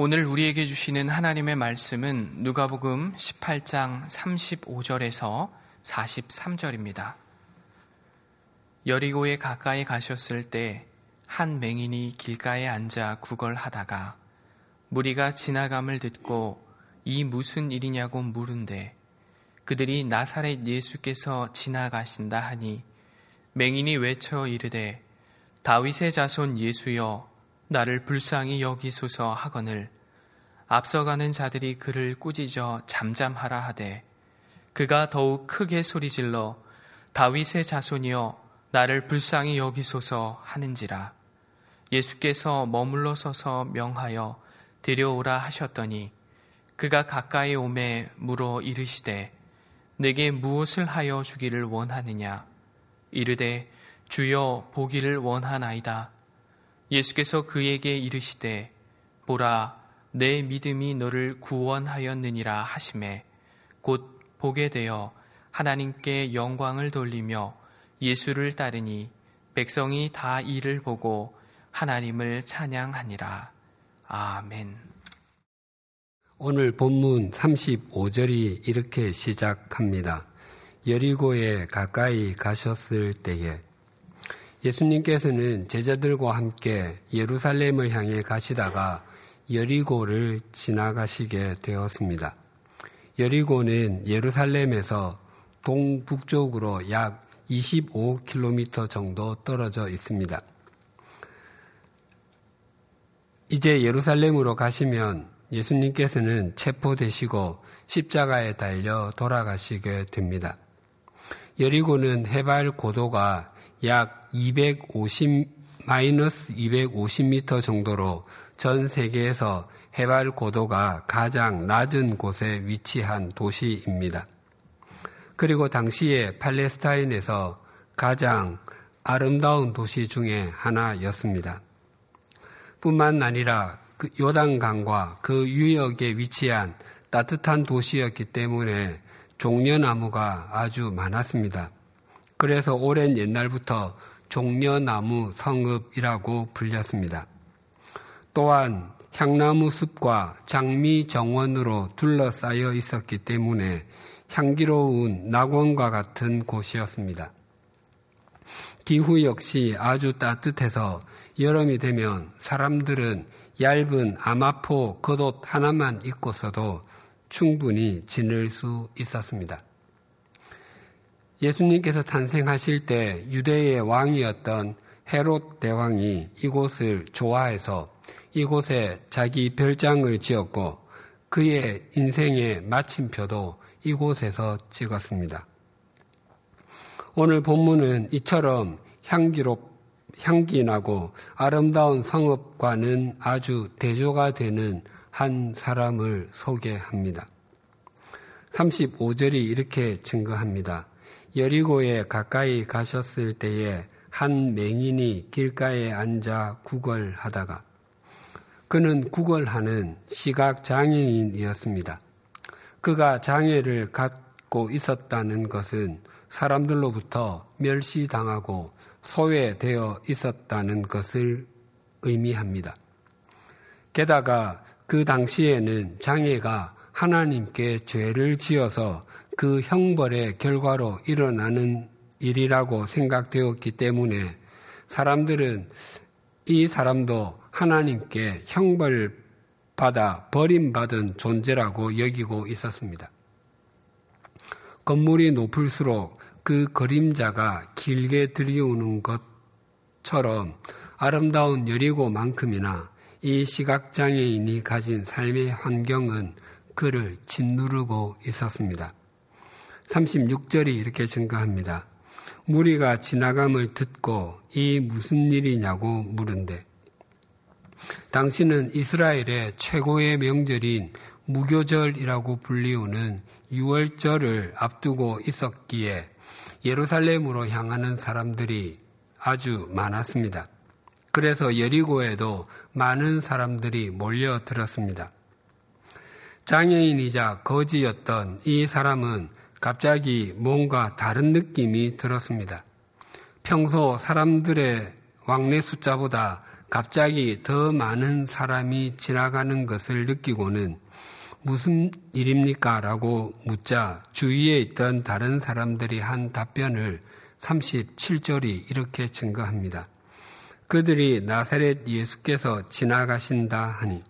오늘 우리에게 주시는 하나님의 말씀은 누가복음 18장 35절에서 43절입니다. 여리고에 가까이 가셨을 때 한 맹인이 길가에 앉아 구걸하다가 무리가 지나감을 듣고 이 무슨 일이냐고 물은데 그들이 나사렛 예수께서 지나가신다 하니 맹인이 외쳐 이르되 다윗의 자손 예수여 나를 불쌍히 여기소서 하거늘. 앞서가는 자들이 그를 꾸짖어 잠잠하라 하되 그가 더욱 크게 소리질러 다윗의 자손이여 나를 불쌍히 여기소서 하는지라. 예수께서 머물러 서서 명하여 데려오라 하셨더니 그가 가까이 오매 물어 이르시되 내게 무엇을 하여 주기를 원하느냐? 이르되 주여 보기를 원하나이다 예수께서 그에게 이르시되 보라 내 믿음이 너를 구원하였느니라 하심에 곧 보게 되어 하나님께 영광을 돌리며 예수를 따르니 백성이 다 이를 보고 하나님을 찬양하니라. 아멘. 오늘 본문 35절이 이렇게 시작합니다. 여리고에 가까이 가셨을 때에 예수님께서는 제자들과 함께 예루살렘을 향해 가시다가 여리고를 지나가시게 되었습니다. 여리고는 예루살렘에서 동북쪽으로 약 25km 정도 떨어져 있습니다. 이제 예루살렘으로 가시면 예수님께서는 체포되시고 십자가에 달려 돌아가시게 됩니다. 여리고는 해발 고도가 약 250, 마이너스 250m 정도로 전 세계에서 해발 고도가 가장 낮은 곳에 위치한 도시입니다. 그리고 당시에 팔레스타인에서 가장 아름다운 도시 중에 하나였습니다. 뿐만 아니라 그 요단강과 그 유역에 위치한 따뜻한 도시였기 때문에 종려나무가 아주 많았습니다. 그래서 오랜 옛날부터 종려나무 성읍이라고 불렸습니다. 또한 향나무 숲과 장미 정원으로 둘러싸여 있었기 때문에 향기로운 낙원과 같은 곳이었습니다. 기후 역시 아주 따뜻해서 여름이 되면 사람들은 얇은 아마포 겉옷 하나만 입고서도 충분히 지낼 수 있었습니다. 예수님께서 탄생하실 때 유대의 왕이었던 헤롯 대왕이 이곳을 좋아해서 이곳에 자기 별장을 지었고 그의 인생의 마침표도 이곳에서 찍었습니다. 오늘 본문은 이처럼 향기롭, 향기 나고 아름다운 성읍과는 아주 대조가 되는 한 사람을 소개합니다. 35절이 이렇게 증거합니다. 여리고에 가까이 가셨을 때에 한 맹인이 길가에 앉아 구걸하다가 그는 구걸하는 시각 장애인이었습니다. 그가 장애를 갖고 있었다는 것은 사람들로부터 멸시당하고 소외되어 있었다는 것을 의미합니다. 게다가 그 당시에는 장애가 하나님께 죄를 지어서 그 형벌의 결과로 일어나는 일이라고 생각되었기 때문에 사람들은 이 사람도 하나님께 형벌 받아 버림받은 존재라고 여기고 있었습니다. 건물이 높을수록 그 그림자가 길게 들이오는 것처럼 아름다운 여리고만큼이나 이 시각장애인이 가진 삶의 환경은 그를 짓누르고 있었습니다. 36절이 이렇게 증가합니다. 무리가 지나감을 듣고 이 무슨 일이냐고 물은데 당신은 이스라엘의 최고의 명절인 무교절이라고 불리우는 6월절을 앞두고 있었기에 예루살렘으로 향하는 사람들이 아주 많았습니다. 그래서 여리고에도 많은 사람들이 몰려들었습니다. 장애인이자 거지였던 이 사람은 갑자기 뭔가 다른 느낌이 들었습니다. 평소 사람들의 왕래 숫자보다 갑자기 더 많은 사람이 지나가는 것을 느끼고는 무슨 일입니까? 라고 묻자 주위에 있던 다른 사람들이 한 답변을 37절이 이렇게 증거합니다. 그들이 나사렛 예수께서 지나가신다 하니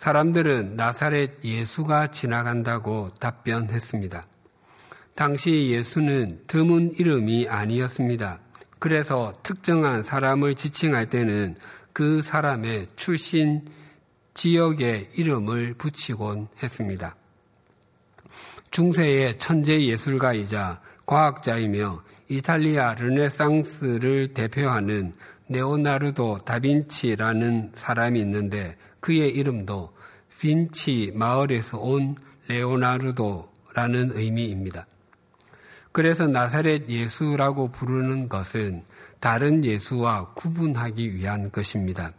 사람들은 나사렛 예수가 지나간다고 답변했습니다. 당시 예수는 드문 이름이 아니었습니다. 그래서 특정한 사람을 지칭할 때는 그 사람의 출신 지역의 이름을 붙이곤 했습니다. 중세의 천재 예술가이자 과학자이며 이탈리아 르네상스를 대표하는 네오나르도 다빈치라는 사람이 있는데 그의 이름도 빈치 마을에서 온 레오나르도라는 의미입니다. 그래서 나사렛 예수라고 부르는 것은 다른 예수와 구분하기 위한 것입니다.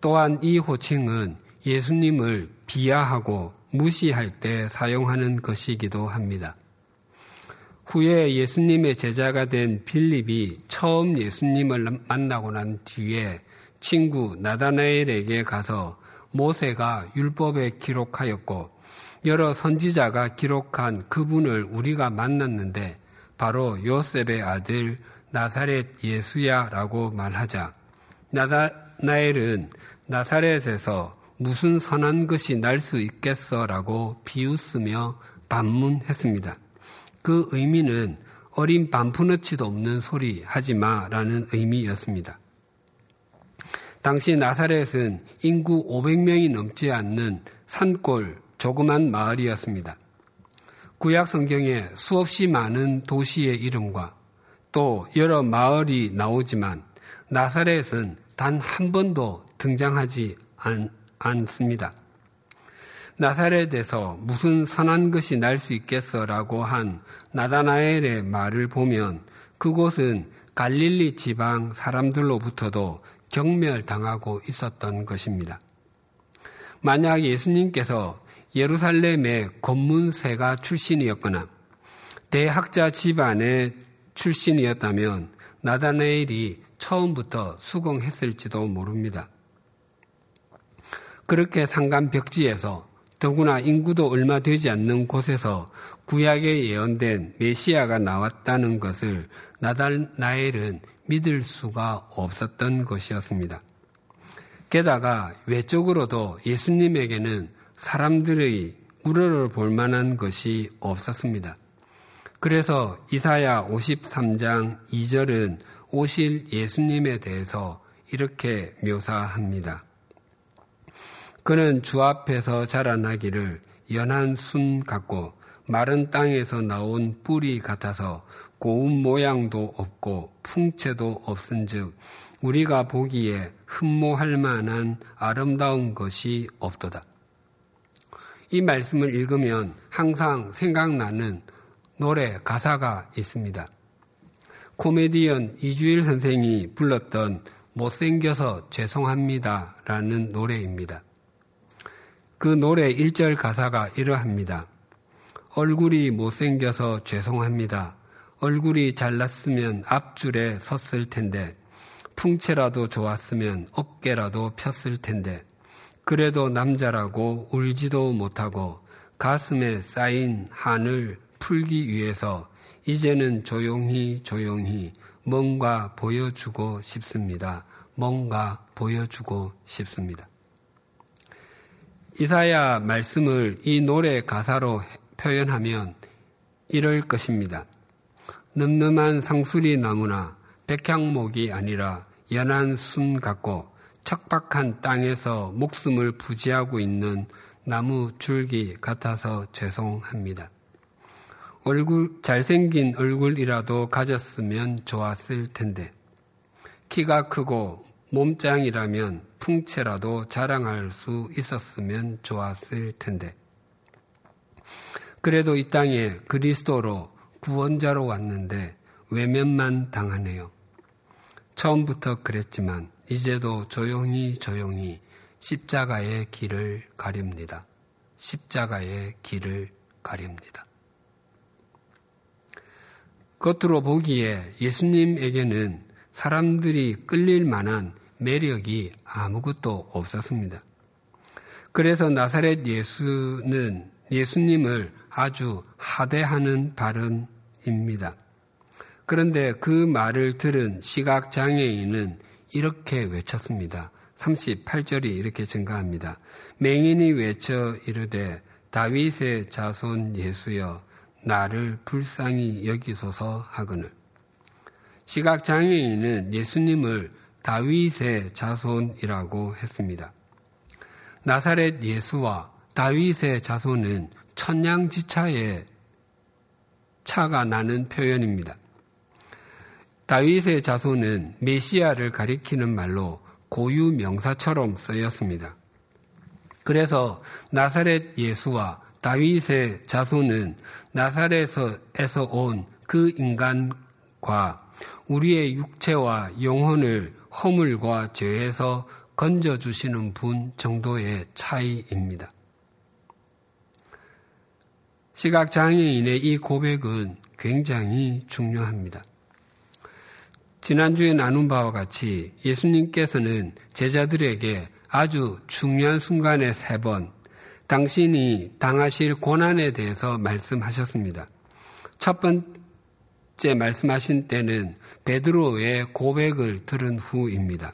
또한 이 호칭은 예수님을 비하하고 무시할 때 사용하는 것이기도 합니다. 후에 예수님의 제자가 된 빌립이 처음 예수님을 만나고 난 뒤에 친구 나다나엘에게 가서 모세가 율법에 기록하였고 여러 선지자가 기록한 그분을 우리가 만났는데 바로 요셉의 아들 나사렛 예수야라고 말하자 나다나엘은 나사렛에서 무슨 선한 것이 날 수 있겠어라고 비웃으며 반문했습니다. 그 의미는 어린 반푸너치도 없는 소리 하지 마라는 의미였습니다. 당시 나사렛은 인구 500명이 넘지 않는 산골 조그만 마을이었습니다. 구약 성경에 수없이 많은 도시의 이름과 또 여러 마을이 나오지만 나사렛은 단 한 번도 등장하지 않, 않습니다. 나사렛에서 무슨 선한 것이 날 수 있겠어라고 한 나다나엘의 말을 보면 그곳은 갈릴리 지방 사람들로부터도 경멸당하고 있었던 것입니다. 만약 예수님께서 예루살렘의 권문세가 출신이었거나 대학자 집안의 출신이었다면 나다나엘이 처음부터 수긍했을지도 모릅니다. 그렇게 상간벽지에서 더구나 인구도 얼마 되지 않는 곳에서 구약에 예언된 메시아가 나왔다는 것을 나달나엘은 믿을 수가 없었던 것이었습니다. 게다가 외적으로도 예수님에게는 사람들의 우러러 볼 만한 것이 없었습니다. 그래서 이사야 53장 2절은 오실 예수님에 대해서 이렇게 묘사합니다. 그는 주 앞에서 자라나기를 연한 순 같고 마른 땅에서 나온 뿌리 같아서 고운 모양도 없고 풍채도 없은즉 우리가 보기에 흠모할 만한 아름다운 것이 없도다. 이 말씀을 읽으면 항상 생각나는 노래 가사가 있습니다. 코미디언 이주일 선생이 불렀던 못생겨서 죄송합니다 라는 노래입니다. 그 노래 1절 가사가 이러합니다. 얼굴이 못생겨서 죄송합니다. 얼굴이 잘났으면 앞줄에 섰을 텐데, 풍채라도 좋았으면 어깨라도 폈을 텐데, 그래도 남자라고 울지도 못하고 가슴에 쌓인 한을 풀기 위해서 이제는 조용히 조용히 뭔가 보여주고 싶습니다. 뭔가 보여주고 싶습니다. 이사야 말씀을 이 노래 가사로 표현하면 이럴 것입니다. 늠름한 상수리 나무나 백향목이 아니라 연한 순 같고 척박한 땅에서 목숨을 부지하고 있는 나무 줄기 같아서 죄송합니다. 얼굴, 잘생긴 얼굴이라도 가졌으면 좋았을 텐데, 키가 크고 몸짱이라면 풍채라도 자랑할 수 있었으면 좋았을 텐데. 그래도 이 땅에 그리스도로 구원자로 왔는데 외면만 당하네요. 처음부터 그랬지만 이제도 조용히 조용히 십자가의 길을 가립니다. 십자가의 길을 가립니다. 겉으로 보기에 예수님에게는 사람들이 끌릴 만한 매력이 아무것도 없었습니다. 그래서 나사렛 예수는 예수님을 아주 하대하는 발언 입니다. 그런데 그 말을 들은 시각장애인은 이렇게 외쳤습니다. 38절이 이렇게 증가합니다. 맹인이 외쳐 이르되 다윗의 자손 예수여 나를 불쌍히 여기소서 하거늘. 시각장애인은 예수님을 다윗의 자손이라고 했습니다. 나사렛 예수와 다윗의 자손은 천냥지차의 차가 나는 표현입니다. 다윗의 자손은 메시아를 가리키는 말로 고유 명사처럼 쓰였습니다. 그래서 나사렛 예수와 다윗의 자손은 나사렛에서 온 그 인간과 우리의 육체와 영혼을 허물과 죄에서 건져주시는 분 정도의 차이입니다. 시각장애인의 이 고백은 굉장히 중요합니다. 지난주에 나눈 바와 같이 예수님께서는 제자들에게 아주 중요한 순간에 세 번 당신이 당하실 고난에 대해서 말씀하셨습니다. 첫 번째 말씀하신 때는 베드로의 고백을 들은 후입니다.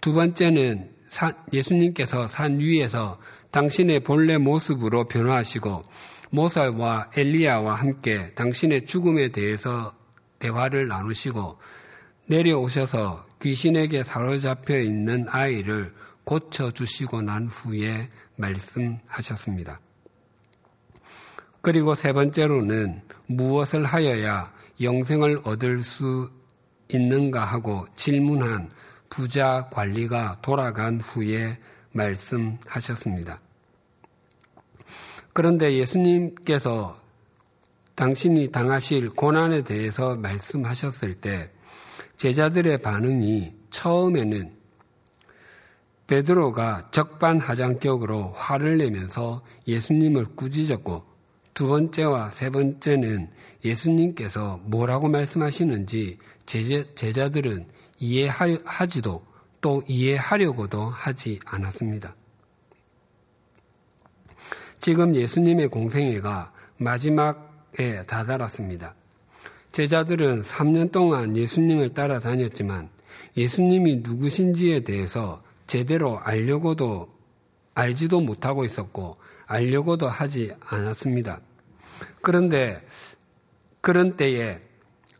두 번째는 예수님께서 산 위에서 당신의 본래 모습으로 변화하시고 모사와 엘리야와 함께 당신의 죽음에 대해서 대화를 나누시고 내려오셔서 귀신에게 사로잡혀 있는 아이를 고쳐주시고 난 후에 말씀하셨습니다. 그리고 세 번째로는 무엇을 하여야 영생을 얻을 수 있는가 하고 질문한 부자 관리가 돌아간 후에 말씀하셨습니다. 그런데 예수님께서 당신이 당하실 고난에 대해서 말씀하셨을 때 제자들의 반응이 처음에는 베드로가 적반하장격으로 화를 내면서 예수님을 꾸짖었고 두 번째와 세 번째는 예수님께서 뭐라고 말씀하시는지 제자들은 이해하지도 또 이해하려고도 하지 않았습니다. 지금 예수님의 공생애가 마지막에 다다랐습니다. 제자들은 3년 동안 예수님을 따라다녔지만 예수님이 누구신지에 대해서 제대로 알려고도 알지도 못하고 있었고 알려고도 하지 않았습니다. 그런데 그런 때에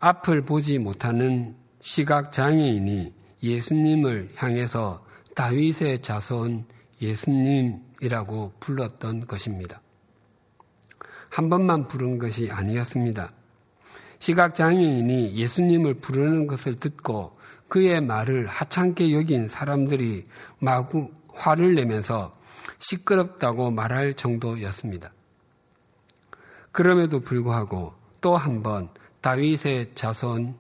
앞을 보지 못하는 시각 장애인이 예수님을 향해서 다윗의 자손 예수님 이라고 불렀던 것입니다. 한 번만 부른 것이 아니었습니다. 시각장애인이 예수님을 부르는 것을 듣고 그의 말을 하찮게 여긴 사람들이 마구 화를 내면서 시끄럽다고 말할 정도였습니다. 그럼에도 불구하고 또 한 번 다윗의 자손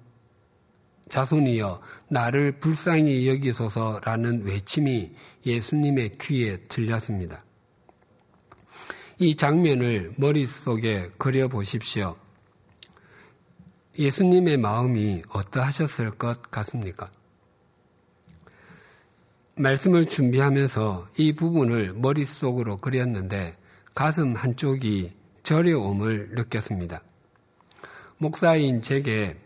자손이여 나를 불쌍히 여기소서라는 외침이 예수님의 귀에 들렸습니다. 이 장면을 머릿속에 그려 보십시오. 예수님의 마음이 어떠하셨을 것 같습니까? 말씀을 준비하면서 이 부분을 머릿속으로 그렸는데 가슴 한쪽이 저려움을 느꼈습니다. 목사인 제게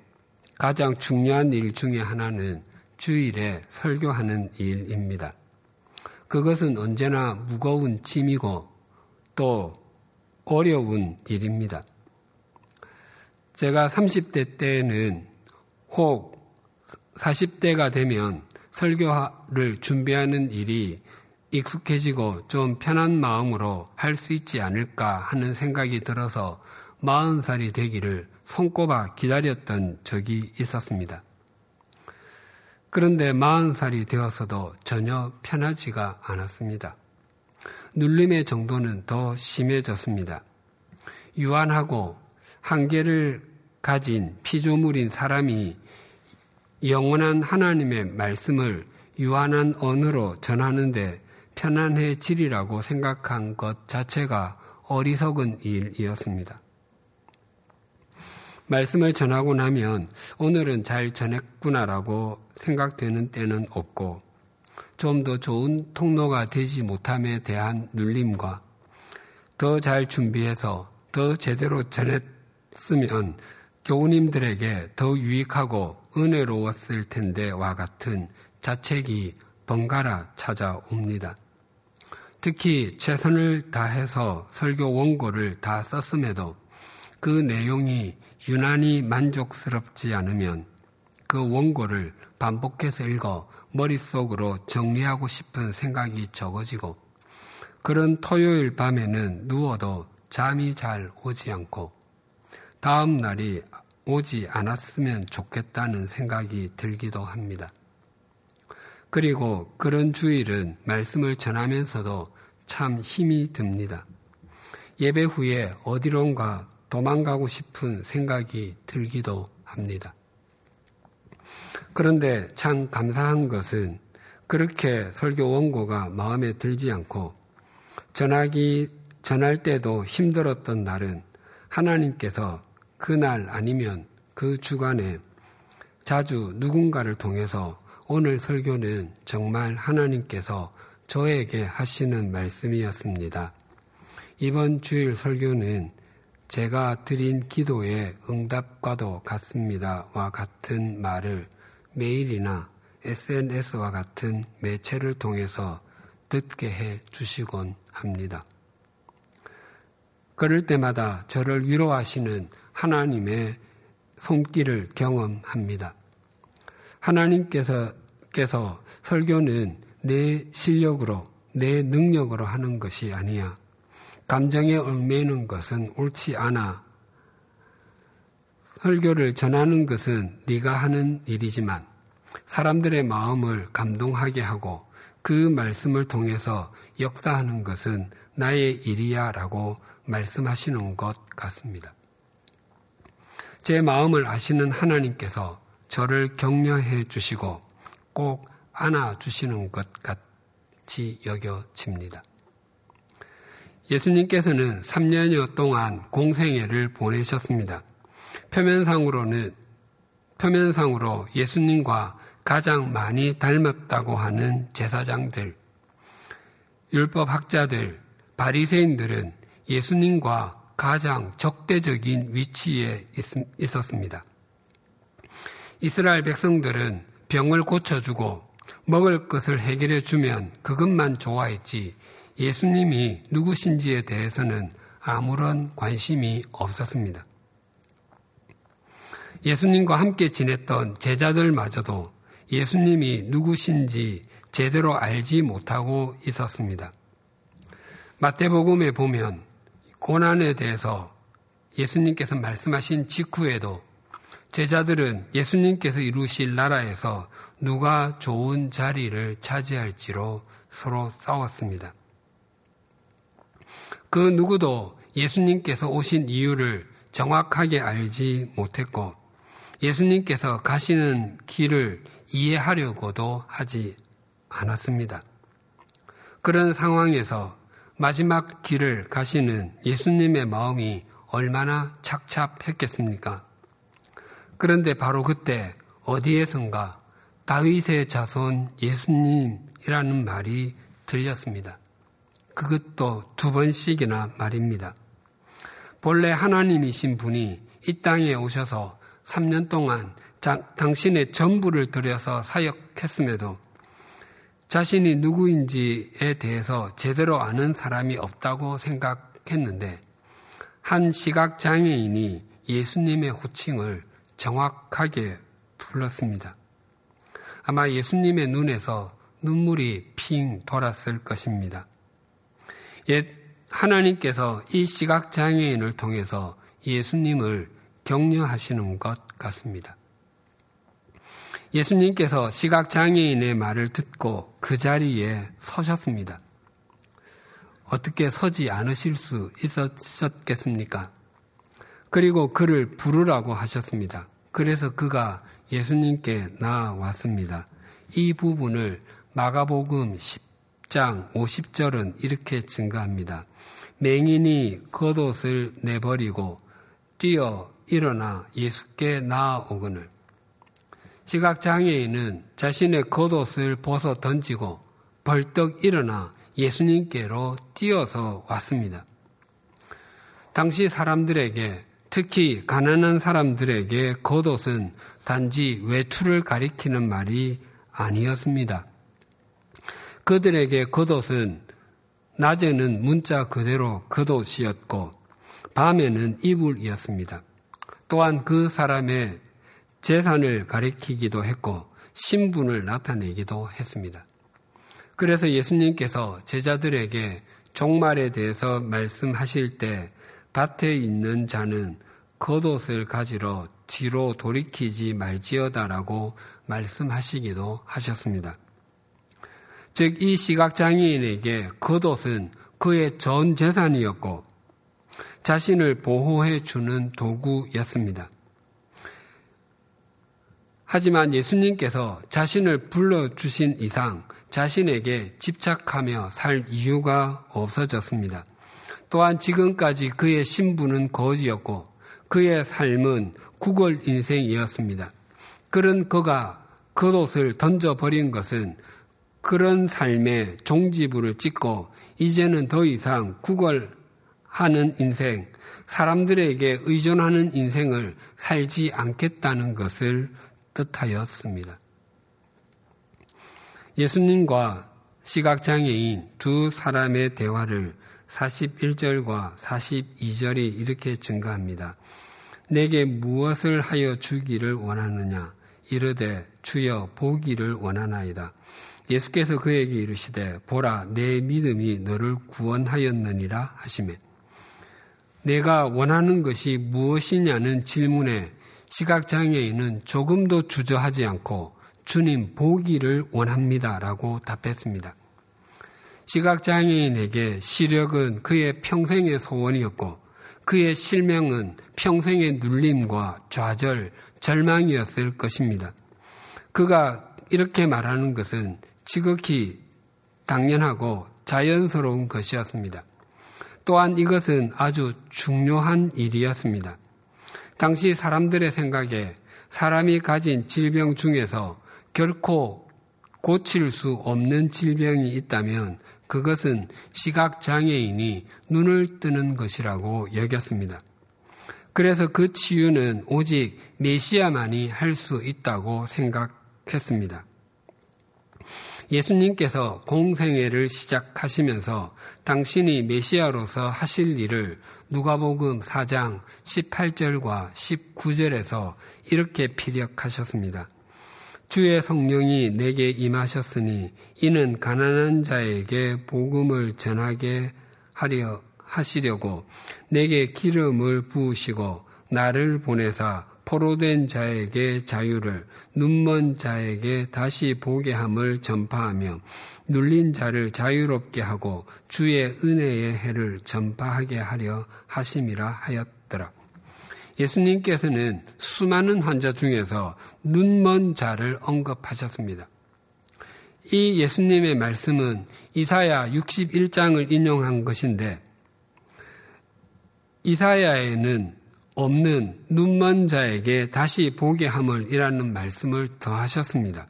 가장 중요한 일 중에 하나는 주일에 설교하는 일입니다. 그것은 언제나 무거운 짐이고 또 어려운 일입니다. 제가 30대 때는 혹 40대가 되면 설교를 준비하는 일이 익숙해지고 좀 편한 마음으로 할 수 있지 않을까 하는 생각이 들어서 40살이 되기를 손꼽아 기다렸던 적이 있었습니다. 그런데 40살이 되었어도 전혀 편하지가 않았습니다. 눌림의 정도는 더 심해졌습니다. 유한하고 한계를 가진 피조물인 사람이 영원한 하나님의 말씀을 유한한 언어로 전하는데 편안해지리라고 생각한 것 자체가 어리석은 일이었습니다. 말씀을 전하고 나면 오늘은 잘 전했구나라고 생각되는 때는 없고 좀 더 좋은 통로가 되지 못함에 대한 눌림과 더 잘 준비해서 더 제대로 전했으면 교우님들에게 더 유익하고 은혜로웠을 텐데와 같은 자책이 번갈아 찾아옵니다. 특히 최선을 다해서 설교 원고를 다 썼음에도 그 내용이 유난히 만족스럽지 않으면 그 원고를 반복해서 읽어 머릿속으로 정리하고 싶은 생각이 적어지고 그런 토요일 밤에는 누워도 잠이 잘 오지 않고 다음 날이 오지 않았으면 좋겠다는 생각이 들기도 합니다. 그리고 그런 주일은 말씀을 전하면서도 참 힘이 듭니다. 예배 후에 어디론가 도망가고 싶은 생각이 들기도 합니다. 그런데 참 감사한 것은 그렇게 설교 원고가 마음에 들지 않고 전하기, 전할 때도 힘들었던 날은 하나님께서 그날 아니면 그 주간에 자주 누군가를 통해서 오늘 설교는 정말 하나님께서 저에게 하시는 말씀이었습니다. 이번 주일 설교는 제가 드린 기도의 응답과도 같습니다와 같은 말을 메일이나 SNS와 같은 매체를 통해서 듣게 해 주시곤 합니다. 그럴 때마다 저를 위로하시는 하나님의 손길을 경험합니다. 하나님께서 께서 설교는 내 실력으로 내 능력으로 하는 것이 아니야. 감정에 얽매이는 것은 옳지 않아. 설교를 전하는 것은 네가 하는 일이지만 사람들의 마음을 감동하게 하고 그 말씀을 통해서 역사하는 것은 나의 일이야 라고 말씀하시는 것 같습니다. 제 마음을 아시는 하나님께서 저를 격려해 주시고 꼭 안아 주시는 것 같이 여겨집니다. 예수님께서는 3년여 동안 공생애를 보내셨습니다. 표면상으로는 표면상으로 예수님과 가장 많이 닮았다고 하는 제사장들, 율법 학자들, 바리새인들은 예수님과 가장 적대적인 위치에 있었습니다. 이스라엘 백성들은 병을 고쳐주고 먹을 것을 해결해 주면 그것만 좋아했지 예수님이 누구신지에 대해서는 아무런 관심이 없었습니다. 예수님과 함께 지냈던 제자들마저도 예수님이 누구신지 제대로 알지 못하고 있었습니다. 마태복음에 보면 고난에 대해서 예수님께서 말씀하신 직후에도 제자들은 예수님께서 이루실 나라에서 누가 좋은 자리를 차지할지로 서로 싸웠습니다. 그 누구도 예수님께서 오신 이유를 정확하게 알지 못했고 예수님께서 가시는 길을 이해하려고도 하지 않았습니다. 그런 상황에서 마지막 길을 가시는 예수님의 마음이 얼마나 착잡했겠습니까? 그런데 바로 그때 어디에선가 다윗의 자손 예수님이라는 말이 들렸습니다. 그것도 두 번씩이나 말입니다. 본래 하나님이신 분이 이 땅에 오셔서 3년 동안 자, 당신의 전부를 들여서 사역했음에도 자신이 누구인지에 대해서 제대로 아는 사람이 없다고 생각했는데 한 시각 장애인이 예수님의 호칭을 정확하게 불렀습니다. 아마 예수님의 눈에서 눈물이 핑 돌았을 것입니다. 옛 하나님께서 이 시각장애인을 통해서 예수님을 격려하시는 것 같습니다. 예수님께서 시각장애인의 말을 듣고 그 자리에 서셨습니다. 어떻게 서지 않으실 수 있었겠습니까? 그리고 그를 부르라고 하셨습니다. 그래서 그가 예수님께 나왔습니다. 이 부분을 마가복음 10 장 50절은 이렇게 증가합니다. 맹인이 겉옷을 내버리고 뛰어 일어나 예수께 나아오거늘 시각장애인은 자신의 겉옷을 벗어 던지고 벌떡 일어나 예수님께로 뛰어서 왔습니다. 당시 사람들에게 특히 가난한 사람들에게 겉옷은 단지 외투를 가리키는 말이 아니었습니다. 그들에게 겉옷은 낮에는 문자 그대로 겉옷이었고 밤에는 이불이었습니다. 또한 그 사람의 재산을 가리키기도 했고 신분을 나타내기도 했습니다. 그래서 예수님께서 제자들에게 종말에 대해서 말씀하실 때 밭에 있는 자는 겉옷을 가지러 뒤로 돌이키지 말지어다라고 말씀하시기도 하셨습니다. 즉, 이 시각 장애인에게 겉옷은 그의 전 재산이었고 자신을 보호해 주는 도구였습니다. 하지만 예수님께서 자신을 불러주신 이상 자신에게 집착하며 살 이유가 없어졌습니다. 또한 지금까지 그의 신분은 거지였고 그의 삶은 구걸 인생이었습니다. 그런 그가 겉옷을 던져버린 것은 그런 삶의 종지부를 찍고 이제는 더 이상 구걸하는 인생, 사람들에게 의존하는 인생을 살지 않겠다는 것을 뜻하였습니다. 예수님과 시각장애인 두 사람의 대화를 41절과 42절이 이렇게 증가합니다. 내게 무엇을 하여 주기를 원하느냐? 이르되 주여 보기를 원하나이다. 예수께서 그에게 이르시되 보라 내 믿음이 너를 구원하였느니라 하시매 내가 원하는 것이 무엇이냐는 질문에 시각장애인은 조금도 주저하지 않고 주님 보기를 원합니다. 라고 답했습니다. 시각장애인에게 시력은 그의 평생의 소원이었고 그의 실명은 평생의 눌림과 좌절, 절망이었을 것입니다. 그가 이렇게 말하는 것은 지극히 당연하고 자연스러운 것이었습니다. 또한 이것은 아주 중요한 일이었습니다. 당시 사람들의 생각에 사람이 가진 질병 중에서 결코 고칠 수 없는 질병이 있다면 그것은 시각장애인이 눈을 뜨는 것이라고 여겼습니다. 그래서 그 치유는 오직 메시아만이 할 수 있다고 생각했습니다. 예수님께서 공생애를 시작하시면서 당신이 메시아로서 하실 일을 누가복음 4장 18절과 19절에서 이렇게 피력하셨습니다. 주의 성령이 내게 임하셨으니 이는 가난한 자에게 복음을 전하게 하려 하시려고 내게 기름을 부으시고 나를 보내사 포로된 자에게 자유를 눈먼 자에게 다시 보게 함을 전파하며 눌린 자를 자유롭게 하고 주의 은혜의 해를 전파하게 하려 하심이라 하였더라. 예수님께서는 수많은 환자 중에서 눈먼 자를 언급하셨습니다. 이 예수님의 말씀은 이사야 61장을 인용한 것인데 이사야에는 없는 눈먼 자에게 다시 보게 함을 이라는 말씀을 더하셨습니다.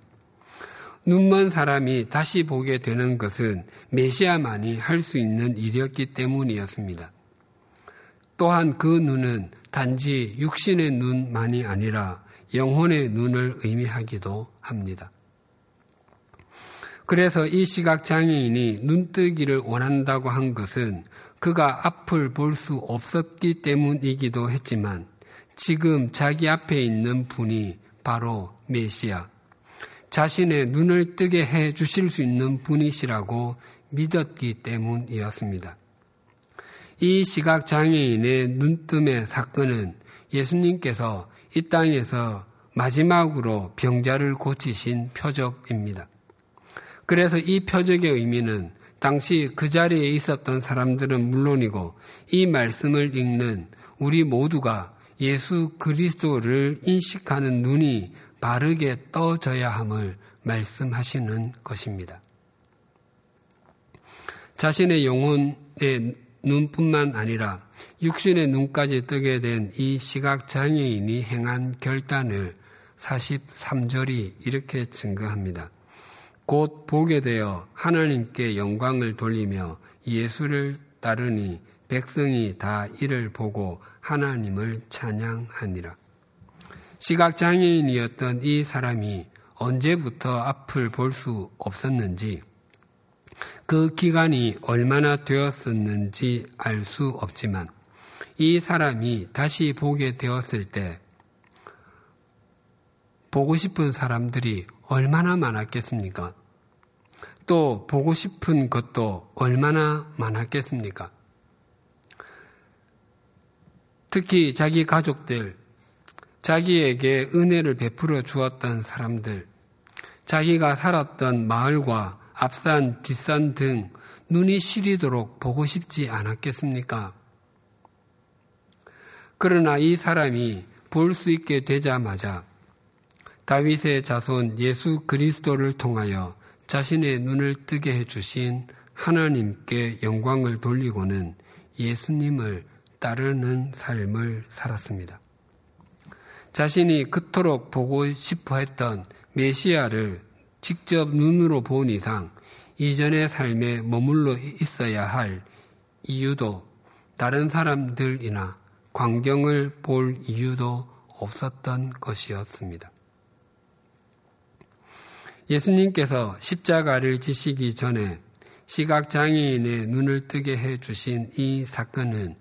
눈먼 사람이 다시 보게 되는 것은 메시아만이 할 수 있는 일이었기 때문이었습니다. 또한 그 눈은 단지 육신의 눈만이 아니라 영혼의 눈을 의미하기도 합니다. 그래서 이 시각장애인이 눈뜨기를 원한다고 한 것은 그가 앞을 볼 수 없었기 때문이기도 했지만 지금 자기 앞에 있는 분이 바로 메시아, 자신의 눈을 뜨게 해 주실 수 있는 분이시라고 믿었기 때문이었습니다. 이 시각장애인의 눈뜸의 사건은 예수님께서 이 땅에서 마지막으로 병자를 고치신 표적입니다. 그래서 이 표적의 의미는 당시 그 자리에 있었던 사람들은 물론이고 이 말씀을 읽는 우리 모두가 예수 그리스도를 인식하는 눈이 바르게 떠져야 함을 말씀하시는 것입니다. 자신의 영혼의 눈뿐만 아니라 육신의 눈까지 뜨게 된 이 시각장애인이 행한 결단을 43절이 이렇게 증거합니다. 곧 보게 되어 하나님께 영광을 돌리며 예수를 따르니 백성이 다 이를 보고 하나님을 찬양하니라. 시각장애인이었던 이 사람이 언제부터 앞을 볼 수 없었는지 그 기간이 얼마나 되었었는지 알 수 없지만 이 사람이 다시 보게 되었을 때 보고 싶은 사람들이 얼마나 많았겠습니까? 또 보고 싶은 것도 얼마나 많았겠습니까? 특히 자기 가족들, 자기에게 은혜를 베풀어 주었던 사람들, 자기가 살았던 마을과 앞산, 뒷산 등 눈이 시리도록 보고 싶지 않았겠습니까? 그러나 이 사람이 볼 수 있게 되자마자 다윗의 자손 예수 그리스도를 통하여 자신의 눈을 뜨게 해주신 하나님께 영광을 돌리고는 예수님을 따르는 삶을 살았습니다. 자신이 그토록 보고 싶어 했던 메시아를 직접 눈으로 본 이상 이전의 삶에 머물러 있어야 할 이유도 다른 사람들이나 광경을 볼 이유도 없었던 것이었습니다. 예수님께서 십자가를 지시기 전에 시각장애인의 눈을 뜨게 해 주신 이 사건은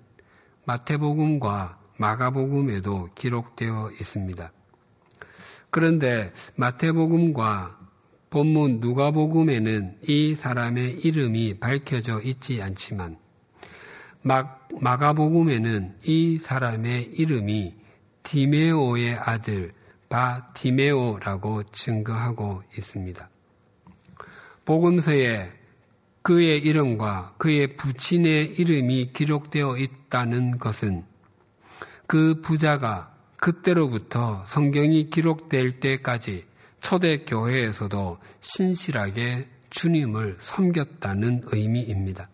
마태복음과 마가복음에도 기록되어 있습니다. 그런데 마태복음과 본문 누가복음에는 이 사람의 이름이 밝혀져 있지 않지만 마, 마가복음에는 이 사람의 이름이 디메오의 아들 바디메오라고 증거하고 있습니다. 복음서에 그의 이름과 그의 부친의 이름이 기록되어 있다는 것은 그 부자가 그때로부터 성경이 기록될 때까지 초대교회에서도 신실하게 주님을 섬겼다는 의미입니다.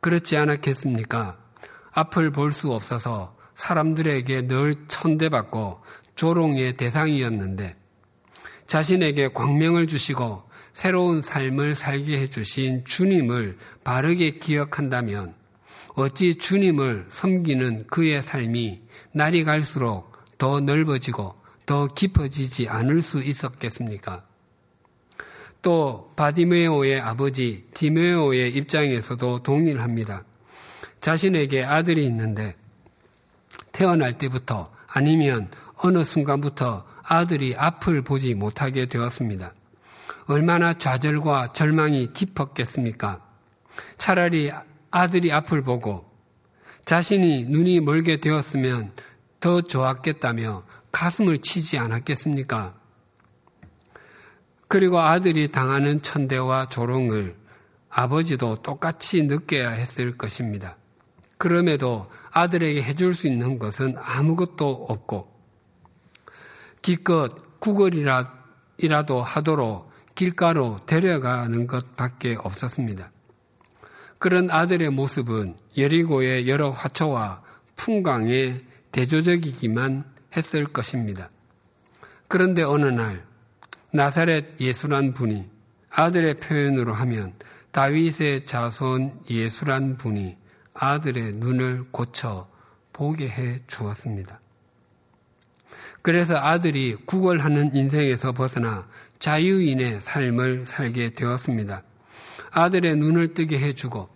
그렇지 않았겠습니까? 앞을 볼 수 없어서 사람들에게 늘 천대받고 조롱의 대상이었는데 자신에게 광명을 주시고 새로운 삶을 살게 해주신 주님을 바르게 기억한다면 어찌 주님을 섬기는 그의 삶이 날이 갈수록 더 넓어지고 더 깊어지지 않을 수 있었겠습니까? 또 바디메오의 아버지 디메오의 입장에서도 동일합니다. 자신에게 아들이 있는데 태어날 때부터 아니면 어느 순간부터 아들이 앞을 보지 못하게 되었습니다. 얼마나 좌절과 절망이 깊었겠습니까? 차라리 아들이 앞을 보고 자신이 눈이 멀게 되었으면 더 좋았겠다며 가슴을 치지 않았겠습니까? 그리고 아들이 당하는 천대와 조롱을 아버지도 똑같이 느껴야 했을 것입니다. 그럼에도 아들에게 해줄 수 있는 것은 아무것도 없고 기껏 구걸이라도 하도록 길가로 데려가는 것밖에 없었습니다. 그런 아들의 모습은 여리고의 여러 화초와 풍광에 대조적이기만 했을 것입니다. 그런데 어느 날 나사렛 예수란 분이 아들의 표현으로 하면 다윗의 자손 예수란 분이 아들의 눈을 고쳐 보게 해 주었습니다. 그래서 아들이 구걸하는 인생에서 벗어나 자유인의 삶을 살게 되었습니다. 아들의 눈을 뜨게 해주고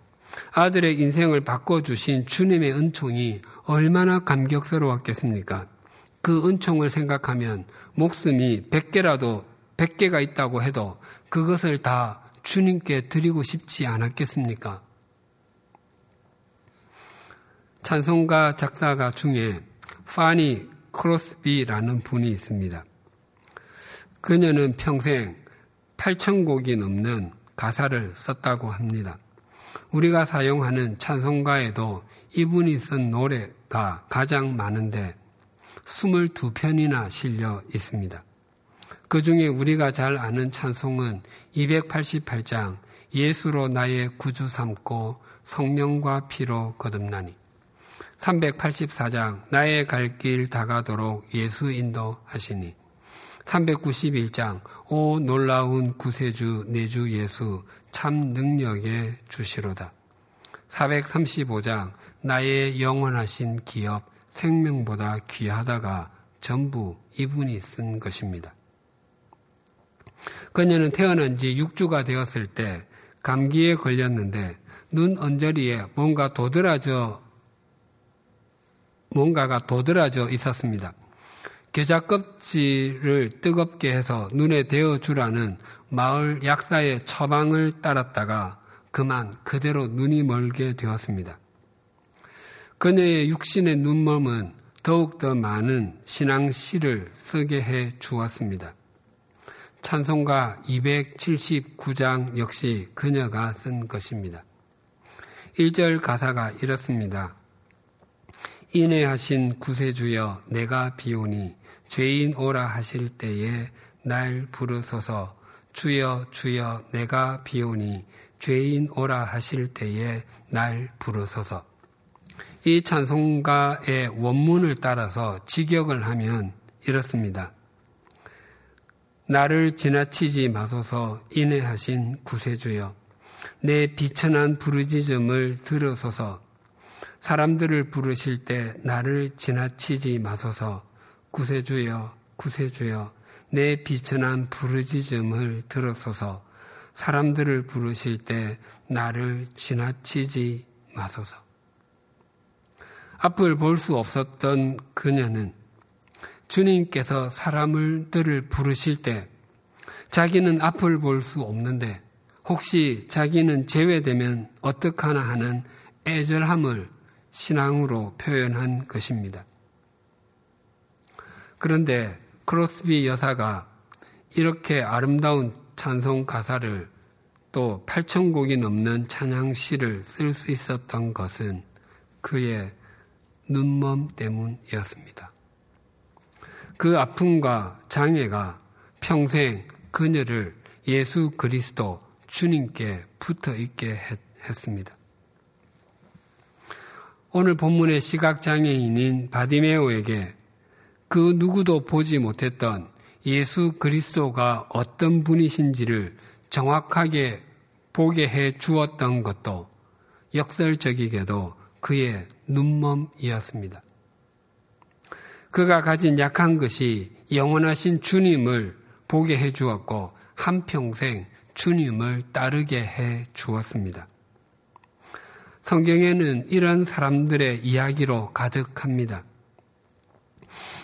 아들의 인생을 바꿔주신 주님의 은총이 얼마나 감격스러웠겠습니까? 그 은총을 생각하면 목숨이 100개라도 100개가 있다고 해도 그것을 다 주님께 드리고 싶지 않았겠습니까? 찬송가 작사가 중에 파니 크로스비라는 분이 있습니다. 그녀는 평생 8천 곡이 넘는 가사를 썼다고 합니다. 우리가 사용하는 찬송가에도 이분이 쓴 노래가 가장 많은데 22편이나 실려 있습니다. 그 중에 우리가 잘 아는 찬송은 288장 예수로 나의 구주 삼고 성령과 피로 거듭나니 384장 나의 갈 길 다가도록 예수 인도하시니 391장 오 놀라운 구세주 내주 예수 참 능력의 주시로다. 435장 나의 영원하신 기업 생명보다 귀하다가 전부 이분이 쓴 것입니다. 그녀는 태어난 지 6주가 되었을 때 감기에 걸렸는데 눈 언저리에 뭔가 도드라져 뭔가가 도드라져 있었습니다. 계좌 껍질을 뜨겁게 해서 눈에 대어 주라는 마을 약사의 처방을 따랐다가 그만 그대로 눈이 멀게 되었습니다. 그녀의 육신의 눈먼은 더욱더 많은 신앙시를 쓰게 해 주었습니다. 찬송가 279장 역시 그녀가 쓴 것입니다. 1절 가사가 이렇습니다. 인해하신 구세주여 내가 비오니 죄인 오라 하실 때에 날 부르소서. 주여 주여 내가 비오니 죄인 오라 하실 때에 날 부르소서. 이 찬송가의 원문을 따라서 직역을 하면 이렇습니다. 나를 지나치지 마소서 인해하신 구세주여. 내 비천한 부르짖음을 들으소서 사람들을 부르실 때 나를 지나치지 마소서. 구세주여 구세주여 내 비천한 부르짖음을 들으소서. 사람들을 부르실 때 나를 지나치지 마소서. 앞을 볼 수 없었던 그녀는 주님께서 사람들을 부르실 때 자기는 앞을 볼 수 없는데 혹시 자기는 제외되면 어떡하나 하는 애절함을 신앙으로 표현한 것입니다. 그런데 크로스비 여사가 이렇게 아름다운 찬송 가사를 또 8천 곡이 넘는 찬양 시를 쓸 수 있었던 것은 그의 눈먼 때문이었습니다. 그 아픔과 장애가 평생 그녀를 예수 그리스도 주님께 붙어 있게 했습니다. 오늘 본문의 시각장애인인 바디메오에게 그 누구도 보지 못했던 예수 그리스도가 어떤 분이신지를 정확하게 보게 해 주었던 것도 역설적이게도 그의 눈멈이었습니다. 그가 가진 약한 것이 영원하신 주님을 보게 해 주었고 한평생 주님을 따르게 해 주었습니다. 성경에는 이런 사람들의 이야기로 가득합니다.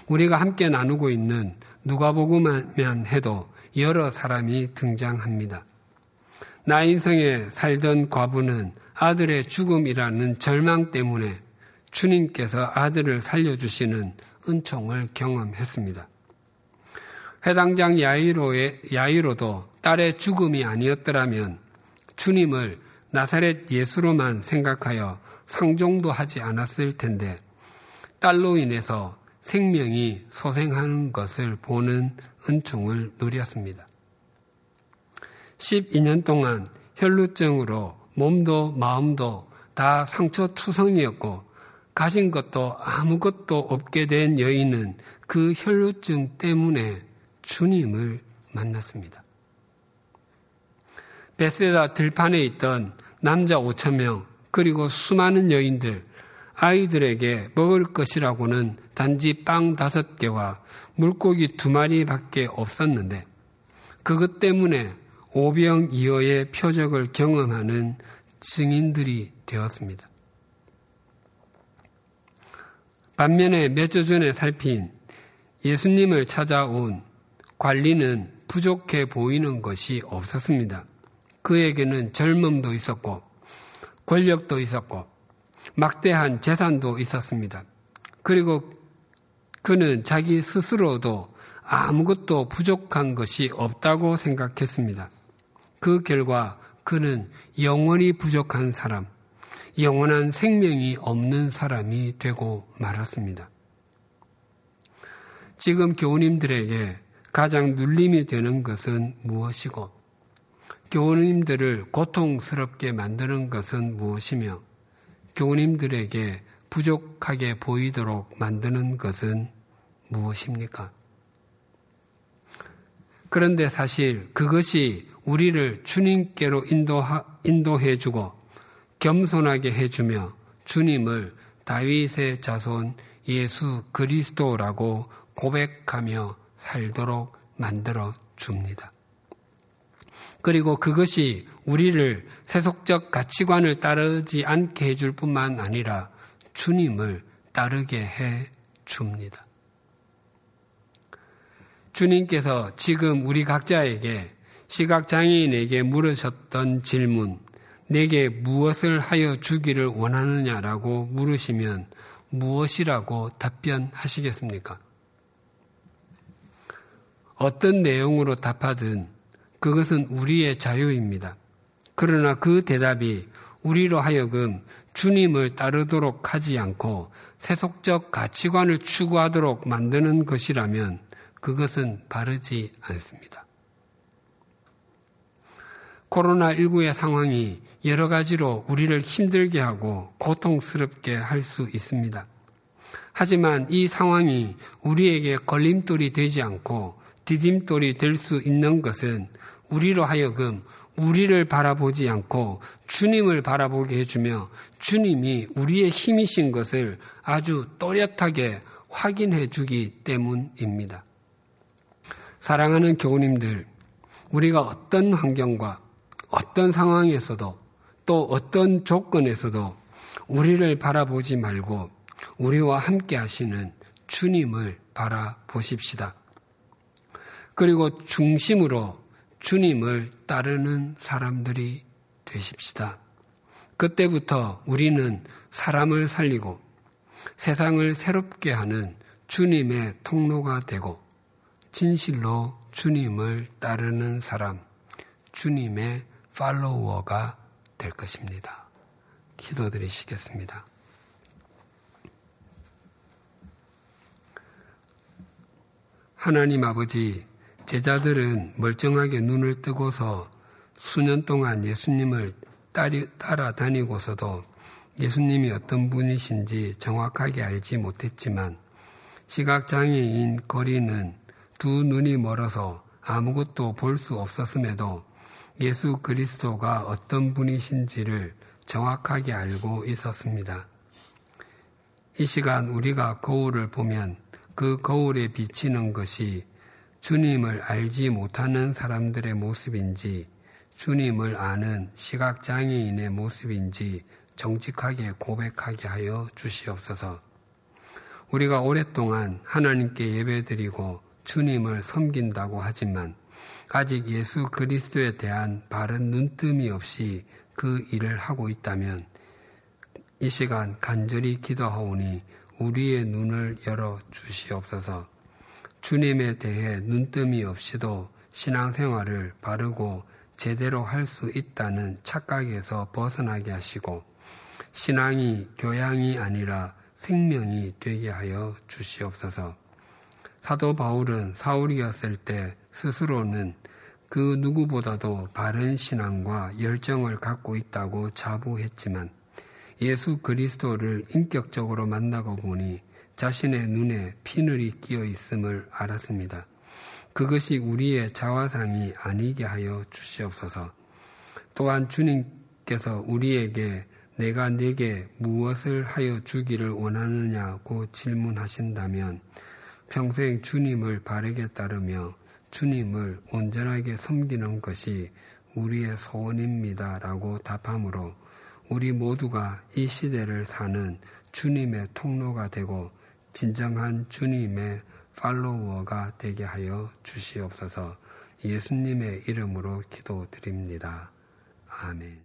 우리가 함께 나누고 있는 누가보고만 해도 여러 사람이 등장합니다. 나인성에 살던 과부는 아들의 죽음이라는 절망 때문에 주님께서 아들을 살려주시는 은총을 경험했습니다. 회당장 야이로의, 야이로도 딸의 죽음이 아니었더라면 주님을 나사렛 예수로만 생각하여 상종도 하지 않았을 텐데 딸로 인해서 생명이 소생하는 것을 보는 은총을 누렸습니다. 12년 동안 혈루증으로 몸도 마음도 다 상처투성이었고 가진 것도 아무것도 없게 된 여인은 그 혈루증 때문에 주님을 만났습니다. 베세다 들판에 있던 남자 5천 명 그리고 수많은 여인들 아이들에게 먹을 것이라고는 단지 빵 다섯 개와 물고기 두 마리밖에 없었는데 그것 때문에 오병이어의 표적을 경험하는 증인들이 되었습니다. 반면에 몇 주 전에 살핀 예수님을 찾아온 관리는 부족해 보이는 것이 없었습니다. 그에게는 젊음도 있었고 권력도 있었고 막대한 재산도 있었습니다. 그리고 그는 자기 스스로도 아무것도 부족한 것이 없다고 생각했습니다. 그 결과 그는 영원히 부족한 사람, 영원한 생명이 없는 사람이 되고 말았습니다. 지금 교우님들에게 가장 눌림이 되는 것은 무엇이고, 교우님들을 고통스럽게 만드는 것은 무엇이며, 교우님들에게 부족하게 보이도록 만드는 것은 무엇입니까? 그런데 사실 그것이 우리를 주님께로 인도하, 인도해주고 겸손하게 해주며 주님을 다윗의 자손 예수 그리스도라고 고백하며 살도록 만들어 줍니다. 그리고 그것이 우리를 세속적 가치관을 따르지 않게 해줄 뿐만 아니라 주님을 따르게 해 줍니다. 주님께서 지금 우리 각자에게 시각장애인에게 물으셨던 질문, 내게 무엇을 하여 주기를 원하느냐라고 물으시면 무엇이라고 답변하시겠습니까? 어떤 내용으로 답하든 그것은 우리의 자유입니다. 그러나 그 대답이 우리로 하여금 주님을 따르도록 하지 않고 세속적 가치관을 추구하도록 만드는 것이라면 그것은 바르지 않습니다. 코로나19의 상황이 여러 가지로 우리를 힘들게 하고 고통스럽게 할 수 있습니다. 하지만 이 상황이 우리에게 걸림돌이 되지 않고 디딤돌이 될 수 있는 것은 우리로 하여금 우리를 바라보지 않고 주님을 바라보게 해주며 주님이 우리의 힘이신 것을 아주 또렷하게 확인해 주기 때문입니다. 사랑하는 교우님들, 우리가 어떤 환경과 어떤 상황에서도 또 어떤 조건에서도 우리를 바라보지 말고 우리와 함께 하시는 주님을 바라보십시다. 그리고 중심으로 주님을 따르는 사람들이 되십시다. 그때부터 우리는 사람을 살리고 세상을 새롭게 하는 주님의 통로가 되고 진실로 주님을 따르는 사람, 주님의 팔로워가 될 것입니다. 기도드리시겠습니다. 하나님 아버지, 제자들은 멀쩡하게 눈을 뜨고서 수년 동안 예수님을 따라다니고서도 예수님이 어떤 분이신지 정확하게 알지 못했지만 시각장애인 거리는 두 눈이 멀어서 아무것도 볼 수 없었음에도 예수 그리스도가 어떤 분이신지를 정확하게 알고 있었습니다. 이 시간 우리가 거울을 보면 그 거울에 비치는 것이 주님을 알지 못하는 사람들의 모습인지 주님을 아는 시각장애인의 모습인지 정직하게 고백하게 하여 주시옵소서. 우리가 오랫동안 하나님께 예배드리고 주님을 섬긴다고 하지만 아직 예수 그리스도에 대한 바른 눈뜸이 없이 그 일을 하고 있다면 이 시간 간절히 기도하오니 우리의 눈을 열어 주시옵소서. 주님에 대해 눈뜸이 없이도 신앙생활을 바르고 제대로 할 수 있다는 착각에서 벗어나게 하시고 신앙이 교양이 아니라 생명이 되게 하여 주시옵소서. 사도 바울은 사울이었을 때 스스로는 그 누구보다도 바른 신앙과 열정을 갖고 있다고 자부했지만 예수 그리스도를 인격적으로 만나고 보니 자신의 눈에 피늘이 끼어 있음을 알았습니다. 그것이 우리의 자화상이 아니게 하여 주시옵소서. 또한 주님께서 우리에게 내가 내게 무엇을 하여 주기를 원하느냐고 질문하신다면 평생 주님을 바르게 따르며 주님을 온전하게 섬기는 것이 우리의 소원입니다 라고 답함으로 우리 모두가 이 시대를 사는 주님의 통로가 되고 진정한 주님의 팔로워가 되게 하여 주시옵소서 예수님의 이름으로 기도드립니다. 아멘.